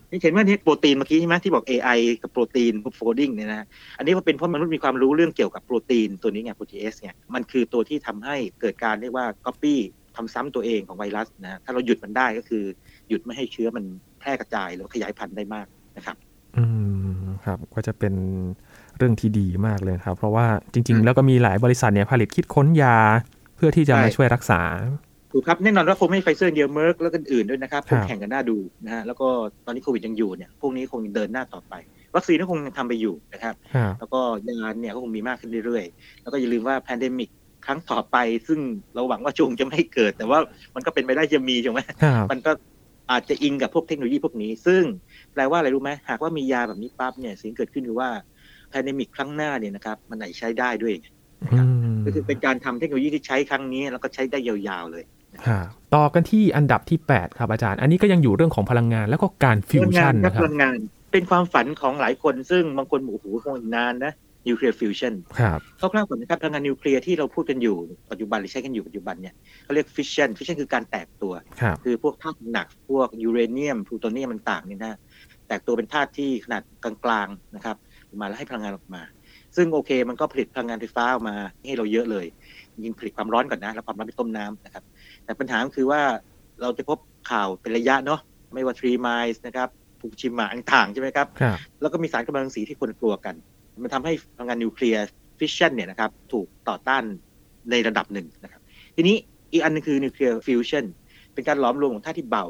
นี่เห็นว่านี่โปรตีนเมื่อกี้ใช่ไหมที่บอก AI กับ protein folding เนี่ยนะอันนี้ว่าเป็นเพราะมนุษย์มีความรู้เรื่องเกี่ยวกับโปรตีนตัวนี้ไง protease เนี่ยมันคือตัวที่ทำให้เกิดการเรียกว่า copy ทำซ้ำตัวเองของไวรัสนะถ้าเราหยุดมันได้ก็คือ หยุดไม่ให้เชื้อมันแพร่กระจายหรือขยายพันธุ์ได้มากนะครับ
อืมครับก็จะเป็นเรื่องที่ดีมากเลยครับ เพราะว่าจริง ๆ แล้วก็มีหลายบริษัทเนี่ยผลิตคิดค้นยาเพื่อที่จะมาช่วยรักษา
ถูกครับแน่นอนว่าคงไม่ไฟเซอร์เดียว Merck แล้วก็อื่นด้วยนะครับคงแข่งกันน่าดูนะฮะแล้วก็ตอนนี้โควิดยังอยู่เนี่ยพวกนี้คงเดินหน้าต่อไป วัคซีนก็คงทำไปอยู่นะครับ แล้วก็ยาเนี่ยก็คงมีมากขึ้นเรื่อยๆ แล้วก็อย่าลืมว่า pandemic ครั้งต่อไปซึ่งเราหวังว่าคงจะไม่เกิด แต่ว่ามันก็เป็นไปได้จะมีใช่ไหมมันก็อาจจะอิงกับพวกเทคโนโลยีพวกนี้ ซึ่งแปลว่าอะไรรู้ไหมหากว่ามียาแบบนี้ปั๊บเนี่ยสิ่งเกิดขึ้นคือว่าpandemic ครั้งหน้าเนี่ยนะครับมันไหนใช้ได้ด้วยนะครับก็คือเป็นการทำเทคโนโลยีที่ใช้ครั้งนี้ แล้วก็ใช้ได้ยาวๆเลย
ต่อกันที่อันดับที่ 8 ครับอาจารย์ อันนี้ก็ยังอยู่เรื่องของพลังงานแล้วก็การฟิวชั่นนะครับ
พลังงานเป็นความฝันของหลายคนซึ่งบางคนโอ้โหคงนานนะนิวเคลียร์ฟิวชั่น
ครับ
คร่าวๆก่อนนะครับพลังงานนิวเคลียร์ที่เราพูดกันอยู่ปัจจุบันหรือใช้กันอยู่ปัจจุบันเนี่ยเขาเรียกฟิชชั่นฟิชชั่นคือการแตกตัว คือพวกธาตุหนักพวกยูเรเนียมพลูโตเนียมต่างๆเนี่ยนะแตกตัวเป็นธาตุที่ขนาดกลางๆนะครับมาแล้วให้พลังงานออกมา ซึ่งโอเค มันก็ผลิตพลังงานไฟฟ้าออกมาให้เราเยอะเลย ยิงผลิตความร้อนก่อนนะแล้วความร้อนไปต้มน้ำนะครับ แต่ปัญหาคือว่าเราจะพบข่าวเป็นระยะเนาะไม่ว่าทรีไมล์นะครับฟุกุชิมะต่างๆใช่ไหมครับแล้วก็มีสารกัมมันตรังสีที่คนกลัวกัน มันทำให้พลังงานนิวเคลียร์ฟิชชันเนี่ยนะครับถูกต่อต้านในระดับหนึ่งนะครับ ทีนี้อีกอันนึงคือนิวเคลียร์ฟิวชั่นเป็นการหลอมรวมของธาตุที่เบา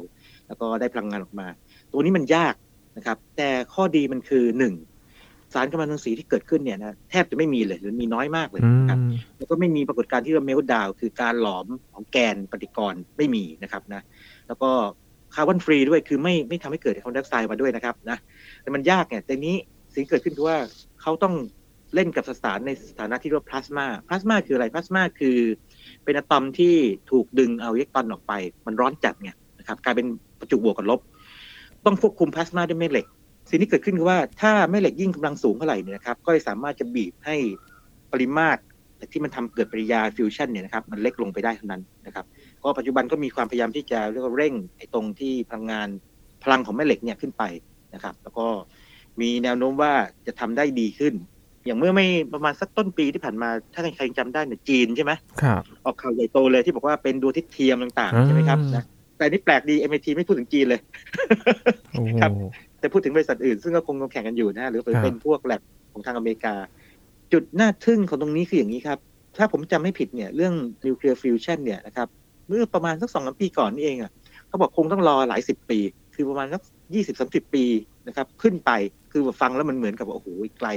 แล้วก็ได้พลังงานออกมา ตัวนี้มันยากนะครับ แต่ข้อดีมันคือหนึ่งสารกัมมันตรังสีที่เกิดขึ้นเนี่ยนะแทบจะไม่มีเลยหรือมีน้อยมากเลยนะครับแล้วก็ไม่มีปรากฏการณ์ที่เรา meltdown คือการหลอมของแกนปฏิกรณ์ไม่มีนะครับนะแล้วก็ carbon free ด้วยคือไม่ไม่ทำให้เกิดคาร์บอนไดออกไซด์มาด้วยนะครับนะแต่มันยากเนี่ยแต่นี้สิ่งเกิดขึ้นคือว่าเขาต้องเล่นกับสสารในสถานะที่เรียกว่าพลาสมาพลาสมาคืออะไรพลาสมาคือ เป็นอะตอมที่ถูกดึงเอาอิเล็กตรอนออกไป มันร้อนจัดไงนะครับกลายเป็นประจุบวกกับลบ ต้องควบคุมพลาสมาด้วยแม่เหล็ก สิ่งที่เกิดขึ้นคือว่าถ้าแม่เหล็กยิ่งกำลังสูงเท่าไหร่เนี่ยนะครับก็จะสามารถจะบีบให้ปริมาตรที่มันทำเกิดปฏิกิริยาฟิวชันเนี่ยนะครับมันเล็กลงไปได้เท่านั้นนะครับก็ปัจจุบันก็มีความพยายามที่จะเรียกว่าเร่งไอ้ตรงที่พลังงานพลังของแม่เหล็กเนี่ยขึ้นไปนะครับ แล้วก็มีแนวโน้มว่าจะทำได้ดีขึ้น อย่างเมื่อไม่ประมาณสักต้นปีที่ผ่านมาถ้าใครจำได้เนี่ยจีนใช่ไหม
ครับ
ออกข่าวใหญ่โตเลยที่บอกว่าเป็นดวงอาทิตย์เทียมต่างๆใช่ไหมครับนะแต่นี่แปลกดี MIT ไม่พูดถึงจีนเลยครับ แต่พูดถึงบริษัทอื่นซึ่งก็คงแข่งกันอยู่นะหรือเป็นพวกแล็บของทางอเมริกา จุดน่าทึ่งของตรงนี้คืออย่างนี้ครับ ถ้าผมจำไม่ผิดเนี่ยเรื่องนิวเคลียร์ฟิวชันเนี่ยนะครับเมื่อประมาณสักสองปีก่อนนี่เองอะเขาบอกคงต้องรอหลายสิบปี คือประมาณสักยี่สิบสามสิบปีนะครับขึ้นไปคือฟังแล้วมันเหมือนกับโอ้โหไกล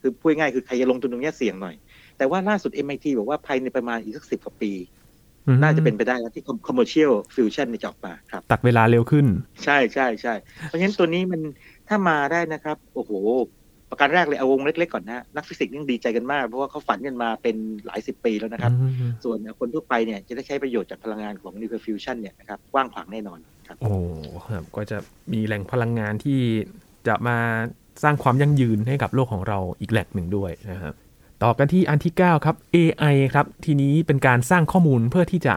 คือพูดง่ายคือใครจะลงทุนตรงนี้เสี่ยงหน่อย แต่ว่าล่าสุด MIT บอกว่าภายในประมาณอีกสักสิบกว่าปี น่าจะเป็นไปได้แล้วที่ commercial fusion จะออกมาครับ
ตัดเวลาเร็วขึ้น
ใช่ใช่ใช่เพราะฉะนั้นตัวนี้มันถ้ามาได้นะครับ โอ้โห ประการแรกเลยเอาวงเล็กๆก่อนนะ นักฟิสิกส์ยังดีใจกันมาก เพราะว่าเขาฝันกันมาเป็นหลายสิบปีแล้วนะครับ ส่วนคนทั่วไปเนี่ยจะได้ใช้ประโยชน์จากพลังงานของนิวเคลียร์ฟิวชันเนี่ยนะครับกว้างขวางแน่นอนครับ
โอ้ครับก็จะมีแหล่งพลังงานที่จะมาสร้างความยั่งยืนให้กับโลกของเราอีกแหล่งหนึ่งด้วยนะครับ ต่อกันที่อันที่ 9 ครับ AI ครับ ทีนี้เป็นการสร้างข้อมูลเพื่อที่จะ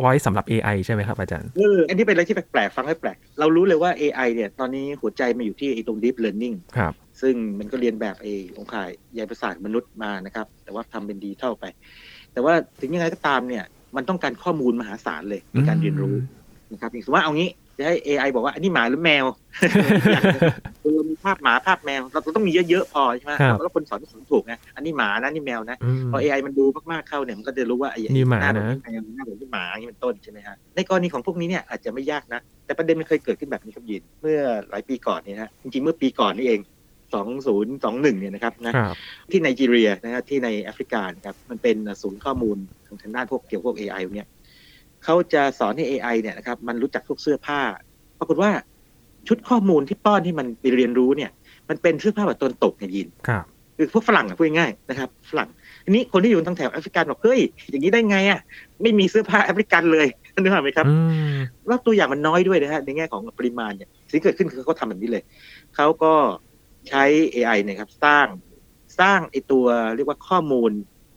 ไว้สำหรับ AI ใช่ไหมครับอาจารย์
เอออันนี้เป็นอะไรที่แปลกๆ ฟังให้แปลก เรารู้เลยว่า AI เนี่ย ตอนนี้หัวใจมาอยู่ที่ไอ้ตรง deep learning
ครับ
ซึ่งมันก็เรียนแบบไอ้องค์ข่ายใยประสาทมนุษย์มานะครับ แต่ว่าทำเป็นดีเท่าไป แต่ว่าถึงยังไงก็ตามเนี่ย มันต้องการข้อมูลมหาศาลเลยในการเรียนรู้นะครับอย่างสมมติว่าเอางี้ จะให้ AI บอกว่าอันนี้หมาหรือแมวคือมีภาพหมาภาพแมว เราต้องมีเยอะๆพอใช่ไหมแล้วคนสอนสอนถูกไงอันนี้หมานะนี่แมวนะพอ AI มันดูมากๆเข้าเนี่ยมันก็จะรู้ว่าไอ้
นี่หมานะ
หน้าเหมือนหมาอย่างนี้เป็นต้นใช่ไหมฮะในกรณีของพวกนี้เนี่ยอาจจะไม่ยากนะ แต่ประเด็นมันเคยเกิดขึ้นแบบนี้ครับยินเมื่อหลายปีก่อนเนี่ยนะจริงๆเมื่อปีก่อนนี่เองสองศูนย์สองหนึ่งเนี่ยนะครับนะที่ไนจีเรียนะครับที่ในแอฟริกาครับมันเป็นศูนย์ข้อมูลทางด้านพวกเกี่ยวกับพวก AI เนี่ย เขาจะสอนให้ AI เนี่ยนะครับมันรู้จักพวกเสื้อผ้า ปรากฏว่าชุดข้อมูลที่ป้อนที่มันไปเรียนรู้เนี่ย มันเป็นเสื้อผ้าแบบตนตกไงยิน
ครับ
คือพวกฝรั่งอะพูดง่ายนะครับฝรั่งทีนี้คนที่อยู่ทางแถบแอฟริกันบอกเฮ้ยอย่างนี้ได้ไงอะไม่มีเสื้อผ้าแอฟริกันเลยนึกออกไหมครับแล้วตัวอย่างมันน้อยด้วยนะฮะในแง่ของปริมาณเนี่ยสิ่งเกิดขึ้นคือเขาทำแบบนี้เลยเขาก็ใช้ AI เนี่ยครับ สร้างสร้างไอตัวเรียกว่าข้อมูล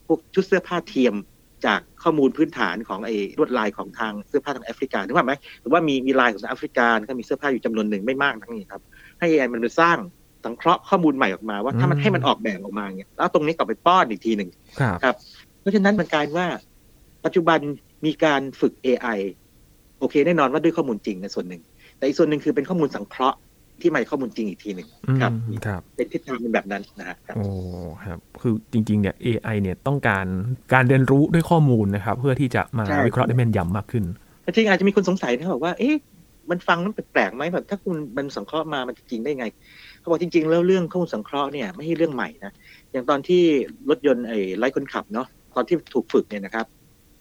พวกชุดเสื้อผ้าเทียม จากข้อมูลพื้นฐานของไอ้ลวดลายของทางเสื้อผ้าทางแอฟริกานึกว่าไหมหรือว่ามีมีลายของทางแอฟริกาก็มีเสื้อผ้าอยู่จำนวนหนึ่งไม่มากทั้งนี้ครับให้ AI มันไปสร้างสังเคราะห์ข้อมูลใหม่ออกมาว่าถ้ามันให้มันออกแบบออกมาเนี่ยแล้วตรงนี้กลับไปป้อนอีกทีหนึ่งครับ เพราะฉะนั้นมันกลายว่า ปัจจุบันมีการฝึก AI โอเคแน่นอนว่าด้วยข้อมูลจริงในส่วนหนึ่ง แต่อีกส่วนหนึ่งคือเป็นข้อมูลสังเคราะห์ ที่ใหม่ข้อมูลจริงอีกทีหนึ่งครับ
ครับ
เป็นทิศทางเป็นแบบนั้นนะฮะ
โอ้ครับคือจริงๆเนี่ย AI เนี่ยต้องการการเรียนรู้ด้วยข้อมูลนะครับ เพื่อที่จะมาวิเคราะห์ได้แม่นยำมากขึ้น
จริงอาจจะมีคนสงสัยนะบอกว่าเอ๊ะมันฟังนั้นแปลกไหมแบบถ้าคุณมันสังเคราะห์มามันจะจริงได้ไงเขาบอกจริง ๆ แล้วเรื่องข้อมูลสังเคราะห์เนี่ยไม่ใช่เรื่องใหม่นะอย่างตอนที่รถยนต์ไอ้ไร้คนขับเนาะตอนที่ถูกฝึกเนี่ยนะครับ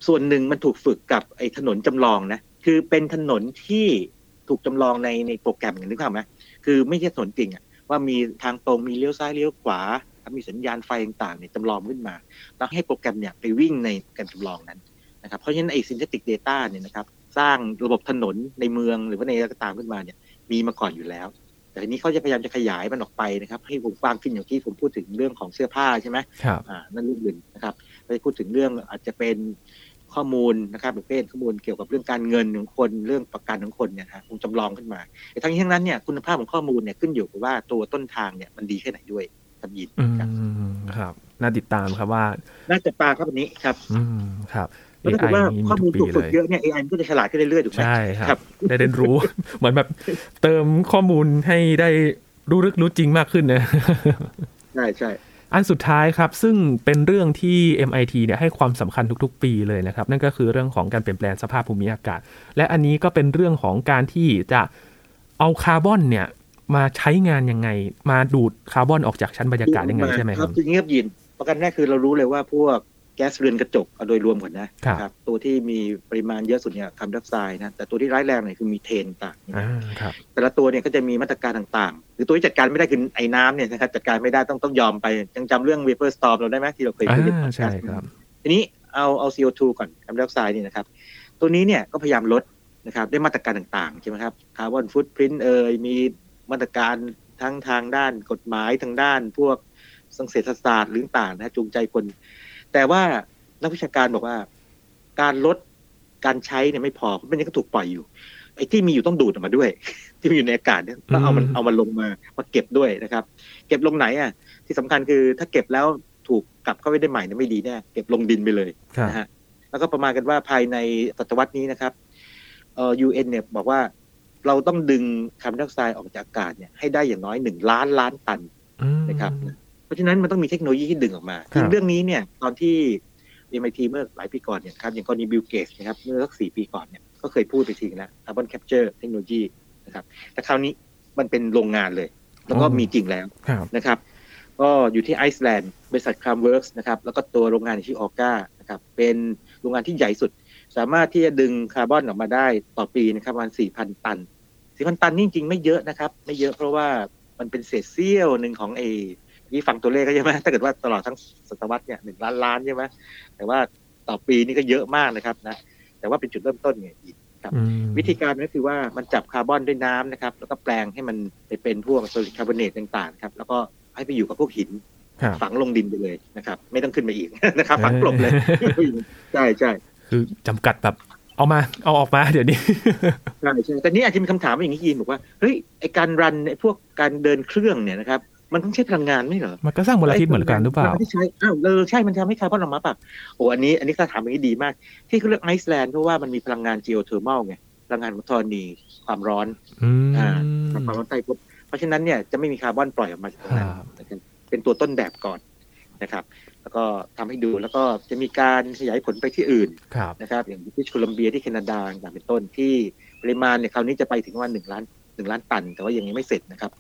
ส่วนหนึ่งมันถูกฝึกกับไอ้ถนนจำลองนะคือเป็นถนนที่ถูกจำลองในในโปรแกรมอย่างนึกภาพไหม คือไม่ใช่ถนนจริงอะว่ามีทางตรงมีเลี้ยวซ้ายเลี้ยวขวา มีสัญญาณไฟต่างๆเนี่ยจำลองขึ้นมา แล้วให้โปรแกรมเนี่ยไปวิ่งในโปรแกรมจำลองนั้นนะครับเพราะฉะนั้นไอ้ synthetic data เนี่ยนะครับสร้างระบบถนนในเมืองหรือว่าในอะไรก็ตามขึ้นมาเนี่ยมีมาก่อนอยู่แล้ว แต่ทีนี้เขาจะพยายามจะขยายมันออกไปนะครับให้วงกว้างขึ้นอย่างที่ผมพูดถึงเรื่องของเสื้อผ้าใช่ไหม
ครับ
อ่านั่นเรื่องอื่นนะครับเราจะพูดถึงเรื่องอาจจะเป็น ข้อมูลนะครับประเภทข้อมูลเกี่ยวกับเรื่องการเงินของคนเรื่องประกันของคนเนี่ยฮะคงจำลองขึ้นมาแต่ทั้งนี้ทั้งนั้นเนี่ยคุณภาพของข้อมูลเนี่ยขึ้นอยู่กับว่าตัวต้นทางเนี่ยมันดีแค่ไหนด้วยครับยิน
ครับน่าติดตามครับว่า
น่าจะตาครับวันนี้ครับ
อืมครับ
แล้วถ้าว่าข้อมูลถูกฝึกเยอะเนี่ย AI ก็จะฉลาดขึ้นเรื่อยๆถูกไหม
ใช่ครับ ได้เรียนรู้ เหมือนแบบเติมข้อมูลให้ได้รู้ลึกรู้จริงมากขึ้นนะ
ใช่ใช่
อันสุดท้ายครับ ซึ่งเป็นเรื่องที่ MIT เนี่ยให้ความสำคัญทุกๆ ปีเลยนะครับ นั่นก็คือเรื่องของการเปลี่ยนแปลงสภาพภูมิอากาศ และอันนี้ก็เป็นเรื่องของการที่จะเอาคาร์บอนเนี่ยมาใช้งานยังไง มาดูดคาร์บอนออกจากชั้นบรรยากาศยังไงใช่ไหมครับ
จริงอย่างนี้ยินประการแรกคือเรารู้เลยว่าพวก ก๊าซเรือนกระจกเอาโดยรวมก่อนนะครับตัวที่มีปริมาณเยอะสุดเนี่ยคาร์บอนไดออกไซด์นะแต่ตัวที่ร้ายแรงเนี่ยคือมีเทนต่างแต่ละตัวเนี่ยก็จะมีมาตรการต่างๆ หรือตัวที่จัดการไม่ได้คือไอ้น้ำเนี่ยนะครับจัดการไม่ได้ต้องต้องยอมไปยังจำเรื่อง vapor storm เราได้ไหมที่เราเคยพูด
ใช่ครับ
ทีนี้เอาเอา CO2 ก่อนคาร์บอนไดออกไซด์นี่นะครับตัวนี้เนี่ยก็พยายามลดนะครับด้วยมาตรการต่างๆใช่ไหมครับคาร์บอนฟุตพิ้นเอ่ยมีมาตรการทั้งทางด้านกฎหมายทางด้านพวกสังเศรษฐศาสตร์หรือต่างนะจูงใจคน แต่ว่านักวิชาการบอกว่า การลดการใช้เนี่ยไม่พอเพราะมันยังก็ถูกปล่อยอยู่ ไอ้ที่มีอยู่ต้องดูดออกมาด้วย ที่มีอยู่ในอากาศเนี่ยต้องเอามันเอามันลงมามาเก็บด้วยนะครับ เก็บลงไหนอะ ที่สำคัญคือถ้าเก็บแล้วถูกกลับเข้าไปได้ใหม่เนี่ยไม่ดีแน่เก็บลงดินไปเลยนะฮะแล้วก็ประมาณกันว่าภายในศตวรรษนี้นะครับเอ่อยูเอ็นเนี่ยบอกว่าเราต้องดึงคาร์บอนไดออกไซด์ออกจากอากาศเนี่ยให้ได้อย่างน้อยหนึ่งล้านล้านตันนะครับเพ ราะฉะนั้นมันต้องมีเทคโนโลยีที่ดึงออกมาซึ่งเรื่องนี้เนี่ยตอนที่ MIT เมื่อหลายปีก่อนเนี่ยครับอย่างกรณีบิลเกตส์นะครับเมื่อสักสี่ปีก่อนเนี่ยก็เคยพูดไปทีแล้ว carbon capture technology นะครับแต่คราวนี้มันเป็นโรงงานเลย แล้วก็มีจริงแล้วนะครับ ก็อยู่ที่ไอซ์แลนด์บริษัท Climeworks นะครับแล้วก็ตัวโรงงานที่ Orca นะครับเป็นโรงงานที่ใหญ่สุด สามารถที่จะดึงคาร์บอนออกมาได้ต่อปีนะครับประมาณสี่พันตันสี่พันตันนี่จริงไม่เยอะนะครับ ไม่เยอะเพราะว่ามันเป็นเศษเสี้ยวหนึ่งของเอ นี่ฟังตัวเลขก็ใช่ไหมถ้าเกิดว่าตลอดทั้งศตวรรษเนี่ยหนึ่งล้านล้านใช่ไหมแต่ว่าต่อปีนี่ก็เยอะมากนะครับนะแต่ว่าเป็นจุดเริ่มต้นไงอีกครับ วิธีการก็คือว่ามันจับคาร์บอนด้วยน้ำนะครับ แล้วก็แปลงให้มันไปเป็นพวกโซลิดคาร์บอเนตต่างๆครับแล้วก็ให้ไปอยู่กับพวกหินฝังลงดินไปเลยนะครับ ไม่ต้องขึ้นมาอีกนะครับ ฝังกลบเลยใช่ใช่
คือจำกัดแบบเอามาเอาออกมาเดี๋ยวนี้
ใช่ใช่แต่นี้อาจจะมีคำถามอย่างนี้ยินบอกว่าเฮ้ยไอการ run ไอพวกการเดินเครื่องเนี่ยนะครับ มันต้องใช้พลังงานไม่เหรอ
มันก็สร้างมลพิษเหมือนกันหรือเปล่า
ไม่ใช่อ้าวเออใช่ มันทำให้คาร์บอนออกมาแบบโอ้อันนี้ อันนี้ก็ถามอย่างนี้ดีมาก ที่เขาเลือกไอซ์แลนด์เพราะว่ามันมีพลังงาน geothermal ไง พลังงานของธรณีความร้อน
อ่า
ความร้อนใต้พิภพเพราะฉะนั้นเนี่ยจะไม่มีคาร์บอนปล่อยออกมาจากนั้นเป็นตัวต้นแบบก่อนนะครับ แล้วก็ทำให้ดูแล้วก็จะมีการขยายผลไปที่อื่นนะครับ อย่างที่โคลัมเบียที่แคนาดาอย่างเป็นต้นที่ปริมาณเนี่ยคราวนี้จะไปถึงวันหนึ่งล้านหนึ่งล้านตัน แต่ว่ายังไม่เสร็จนะครับ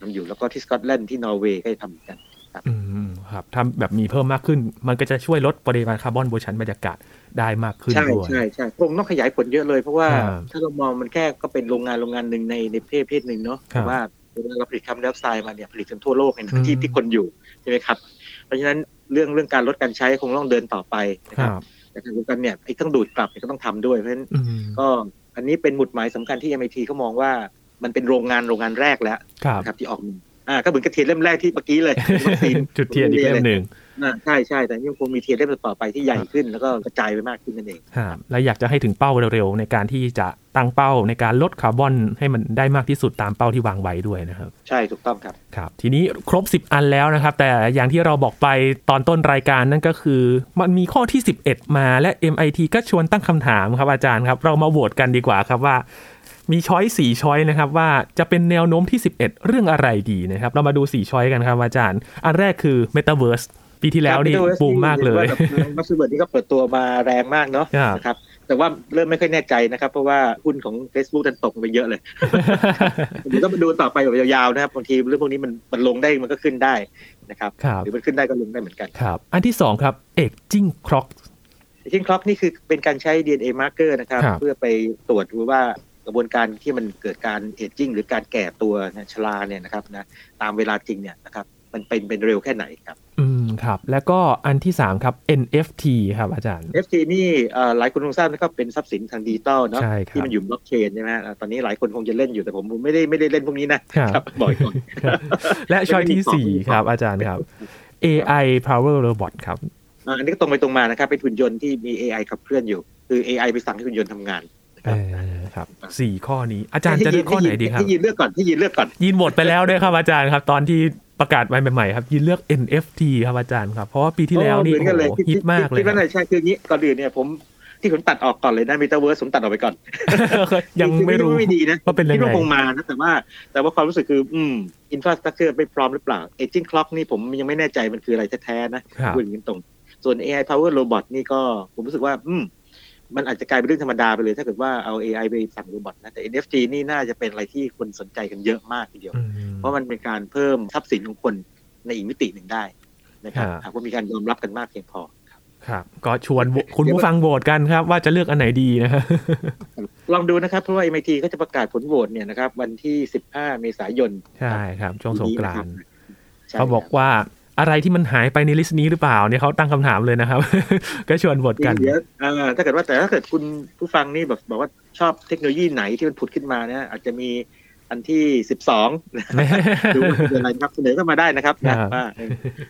ทำอยู่แล้วก็ที่สกอตแลนด์ที่นอร์เวย์ก็จะทำกันครับอื
มครับทำแบบมีเพิ่มมากขึ้น มันก็จะช่วยลดปริมาณคาร์บอนบนชั้นบรรยากาศได้มากขึ้น
ด้วยใช่ใช่คงต้องขยายผลเยอะเลยเพราะว่าถ้าเรามองมันแค่ก็เป็นโรงงานโรงงานหนึ่งในใน place place หนึ่งเนาะแต่ว่าเวลาเราผลิตคาร์บอนไดออกไซด์มาเนี่ยผลิตกันทั่วโลกในที่ที่คนอยู่ใช่ไหมครับ เพราะฉะนั้นเรื่องเรื่องการลดการใช้คงต้องเดินต่อไปนะครับแต่ทางกลับกันเนี่ยไอ้ต้องดูดกลับก็ต้องทำด้วยเพราะฉะนั้นก็อันนี้เป็นหมุดหมายสำคัญที่ MIT เขามองว่า มันเป็นโรงงานโรงงานแรกแล้วครับที่ออกมาอ่าก็เหมือนกับเทียนเล่มแรกที่เมื่อกี้เลย
จุดเทียนอีกเล่มหนึ่ง
ใช่ใช่แต่ยังคงมีเทียนเล่มต่อไปที่ใหญ่ขึ้นแล้วก็กระจายไปมากขึ้นนั่นเอง
ครับและอยากจะให้ถึงเป้าเร็วๆในการที่จะตั้งเป้าในการลดคาร์บอนให้มันได้มากที่สุดตามเป้าที่วางไว้ด้วยนะครับ
ใช่ถูกต้องครับ
ครับทีนี้ครบ 10 อันแล้วนะครับ แต่อย่างที่เราบอกไปตอนต้นรายการนั่นก็คือ มันมีข้อที่ 11 มาและ MIT ก็ชวนตั้งคำถามครับอาจารย์ครับ เรามาโหวตกันดีกว่าครับว่า มีช้อยสี่ช้อยนะครับว่าจะเป็นแนวโน้มที่ 11 เรื่องอะไรดีนะครับ เรามาดู4ช้อยกันครับอาจารย์ อันแรกคือ Metaverse ปีที่แล้วนี่บูมมากเลย
มัสเบิร์ดนี่ก็เปิดตัวมาแรงมากเนาะนะครับแต่ว่าเริ่มไม่ค่อยแน่ใจนะครับ เพราะว่าหุ้นของ Facebook ดันตกไปเยอะเลยเดี๋ยวก็มาดูต่อไปแบบยาวๆนะครับบางทีเรื่องพวกนี้มันมันลงได้มันก็ขึ้นได้นะครับหรือมันขึ้นได้ก็ลงได้เหมือนกัน
ครับ อันที่สองครับเอกจิ้งคล็อก
เอกจิ้งคล็อกนี่คือเป็นการใช้ DNA marker นะครับ เพื่อไปตรวจดูว่า กระบวนการที่มันเกิดการเอจจิ้งหรือการแก่ตัวชราเนี่ยนะครับนะตามเวลาจริงเนี่ยนะครับมันเป็นเป็นเร็วแค่ไหนครับ
อืมครับ แล้วก็อันที่ 3 ครับ NFT ครับอาจารย์
NFT นี่หลายคนคงทราบนะครับเป็นทรัพย์สินทางดิจิตอลเนาะที่มันอยู่บล็อกเชนใช่ไหมตอนนี้หลายคนคงจะเล่นอยู่แต่ผมไม่ได้ไม่ได้เล่นพวกนี้นะครับบ่อยก่อน
และ choice ที่ 4 ครับอาจารย์ครับ AI Power Robot ครับ
อันนี้ก็ตรงไปตรงมานะครับเป็นหุ่นยนต์ที่มี AI ขับเคลื่อนอยู่ คือ AI ไปสั่งให้หุ่นยนต์ทำงาน
ครับสี่ข้อนี้อาจารย์จะเลือกข้อไหนดีครับ
ที่ยินเลือกก่อนที่ยินเลือกก่อน
ยินหมดไปแล้วด้วยครับอาจารย์ครับ ตอนที่ประกาศไว้ใหม่ๆครับ ยินเลือก NFT ครับอาจารย์ครับ เพราะว่าปีที่แล้วนี่โอ้โหฮิตมากเลย
ที่ว่าใช่คืองี้ก่อนอื่นเนี่ยผมที่ผมตัดออกก่อนเลยนะมิเตอร์เวิร์สผมตัดออกไปก่อน
ยังไม่รู้
ไม่ดีนะ
ว่าเป็นยังไง
ที่คงมานะแต่ว่า แต่ว่าความรู้สึกคือ อืมอินฟราสตรักเจอร์ไม่พร้อมหรือเปล่าเอจิ้งคล็อกนี่ผมยังไม่แน่ใจมันคืออะไรแท้ๆนะพูดอย่างนี้ตรง ส่วน AI power robot นี่ก็ผมรู้สึกว่า อืม มันอาจจะกลายเป็นเรื่องธรรมดาไปเลยถ้าเกิดว่าเอา AI ไปสั่งโรบอทนะแต่ NFT นี่น่าจะเป็นอะไรที่คนสนใจกันเยอะมากทีเดียว เพราะมันเป็นการเพิ่มทรัพย์สินของคนในอีกมิติหนึ่งได้นะครับหากว่ามีการยอมรับกันมากเพียงพอ
ครับ ก็ชวนคุณผู้ฟังโหวตกันครับ ว่าจะเลือกอันไหนดีนะครับ
ลองดูนะครับเพราะว่า MIT ก็จะประกาศผลโหวตเนี่ยนะครับ วันที่ 15 เมษายน
ใช่ครับช่วงสงกรานต์เขาบอกว่า อะไรที่มันหายไปใน list นี้หรือเปล่าเนี่ยเขาตั้งคำถามเลยนะครับ ก็ชวนโหวตกัน
เดี๋ยวถ้าเกิดว่าแต่ถ้าเกิดคุณผู้ฟังนี่แบบบอกว่าชอบเทคโนโลยีไหนที่มันผุดขึ้นมาเนี่ยอาจจะมีอันที่สิบสองดูอะไรครับเสนอเข้ามาได้นะครับว่า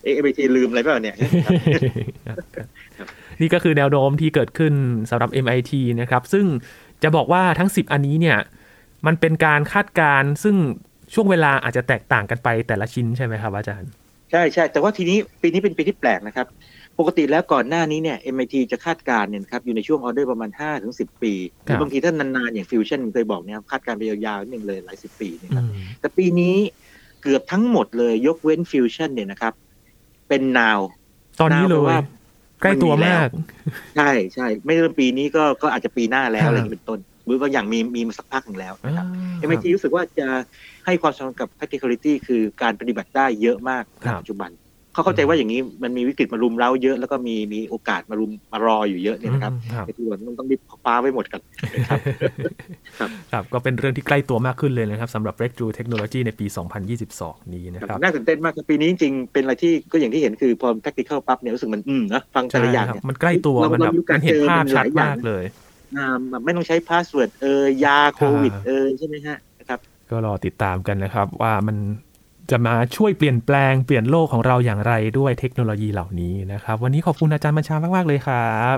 เอเอทีลืมอะไรเปล่าเนี่ย
นี่ก็คือแนวโน้มที่เกิดขึ้นสำหรับ MIT นะครับ ซึ่งจะบอกว่าทั้ง 10 อันนี้เนี่ย มันเป็นการคาดการณ์ซึ่งช่วงเวลาอาจจะแตกต่างกันไปแต่ละชิ้นใช่ไหมครับอาจารย์
ใช่ใช่แต่ว่าทีนี้ปีนี้เป็นปีที่แปลกนะครับ ปกติแล้วก่อนหน้านี้เนี่ย MIT จะคาดการณ์เนี่ยครับอยู่ในช่วงออเดอร์ประมาณ 5 ถึง 10 ปีบางทีถ้านานๆ อย่างฟิวชั่นเคยบอกเนี่ยคาดการณ์ไปยาวๆนิดนึงเลยหลายสิบปีนะครับแต่ปีนี้เกือบทั้งหมดเลยยกเว้นฟิวชั่นเนี่ยนะครับ เป็นนาว
ตอนนี้เลยว่าใกล้ตัวมาก
ใช่ใช่ ไม่เริ่มปีนี้ก็ก็อาจจะปีหน้าแล้วอะไรอย่างนี้เป็นต้นห รือบางอย่างมีมีมาสักพักหนึ่งแล้วนะครับ MIT รู้สึกว่าจะให้ความสำคัญกับ practicality คือการปฏิบัติได้เยอะมากในปัจจุบันเขาเข้าใจว่าอย่างนี้มันมีวิกฤตมารุมเร้าเยอะแล้วก็มีมีโอกาสมารุมมารออยู่เยอะเนี่ยนะครับไอ้ที่ว่าต้องรีบคว้าไว้หมดกันครับ
ครับ ก็เป็นเรื่องที่ใกล้ตัวมากขึ้นเลยนะครับสำหรับ breakthrough technology ในปี 2022 นี้นะครับ
น่าตื่นเต้นมากปีนี้จริงๆเป็นอะไรที่ก็อย่างที่เห็นคือพอ practical ปั๊บเนี่ยรู้สึกมันอืมนะฟังแต่ละอย่างเนี่ย
มันใกล้ตัวมันแบบมันเห็นภาพชัดมากเลย
แบบไม่ต้องใช้ password เออยาโควิดเออใช่ไหมฮะนะครับ
ก็รอติดตามกันนะครับ ว่ามันจะมาช่วยเปลี่ยนแปลงเปลี่ยนโลกของเราอย่างไรด้วยเทคโนโลยีเหล่านี้นะครับ วันนี้ขอบคุณอาจารย์บัญชามาก ๆ เลยครับ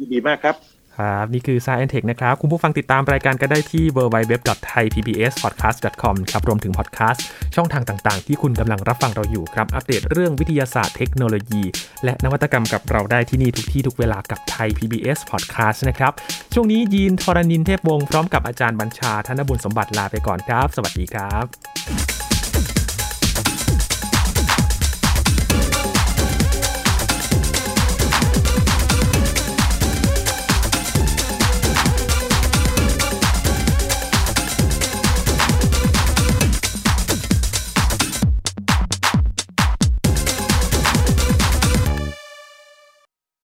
ยินดีมากครับ
ครับ นี่คือ Science Tech นะครับ คุณผู้ฟังติดตามรายการกันได้ที่ www.thaipbspodcast.com ครับรวมถึงพอดแคสต์ช่องทางต่างๆ ที่คุณกำลังรับฟังเราอยู่ครับ อัปเดตเรื่องวิทยาศาสตร์เทคโนโลยี และนวัตกรรมกับเราได้ที่นี่ทุกที่ทุกเวลากับไทย PBS Podcast นะครับ ช่วงนี้ยีนทรณินเทพวงศ์พร้อมกับอาจารย์บัญชาธนบุญสมบัติลาไปก่อนครับ สวัสดีครับ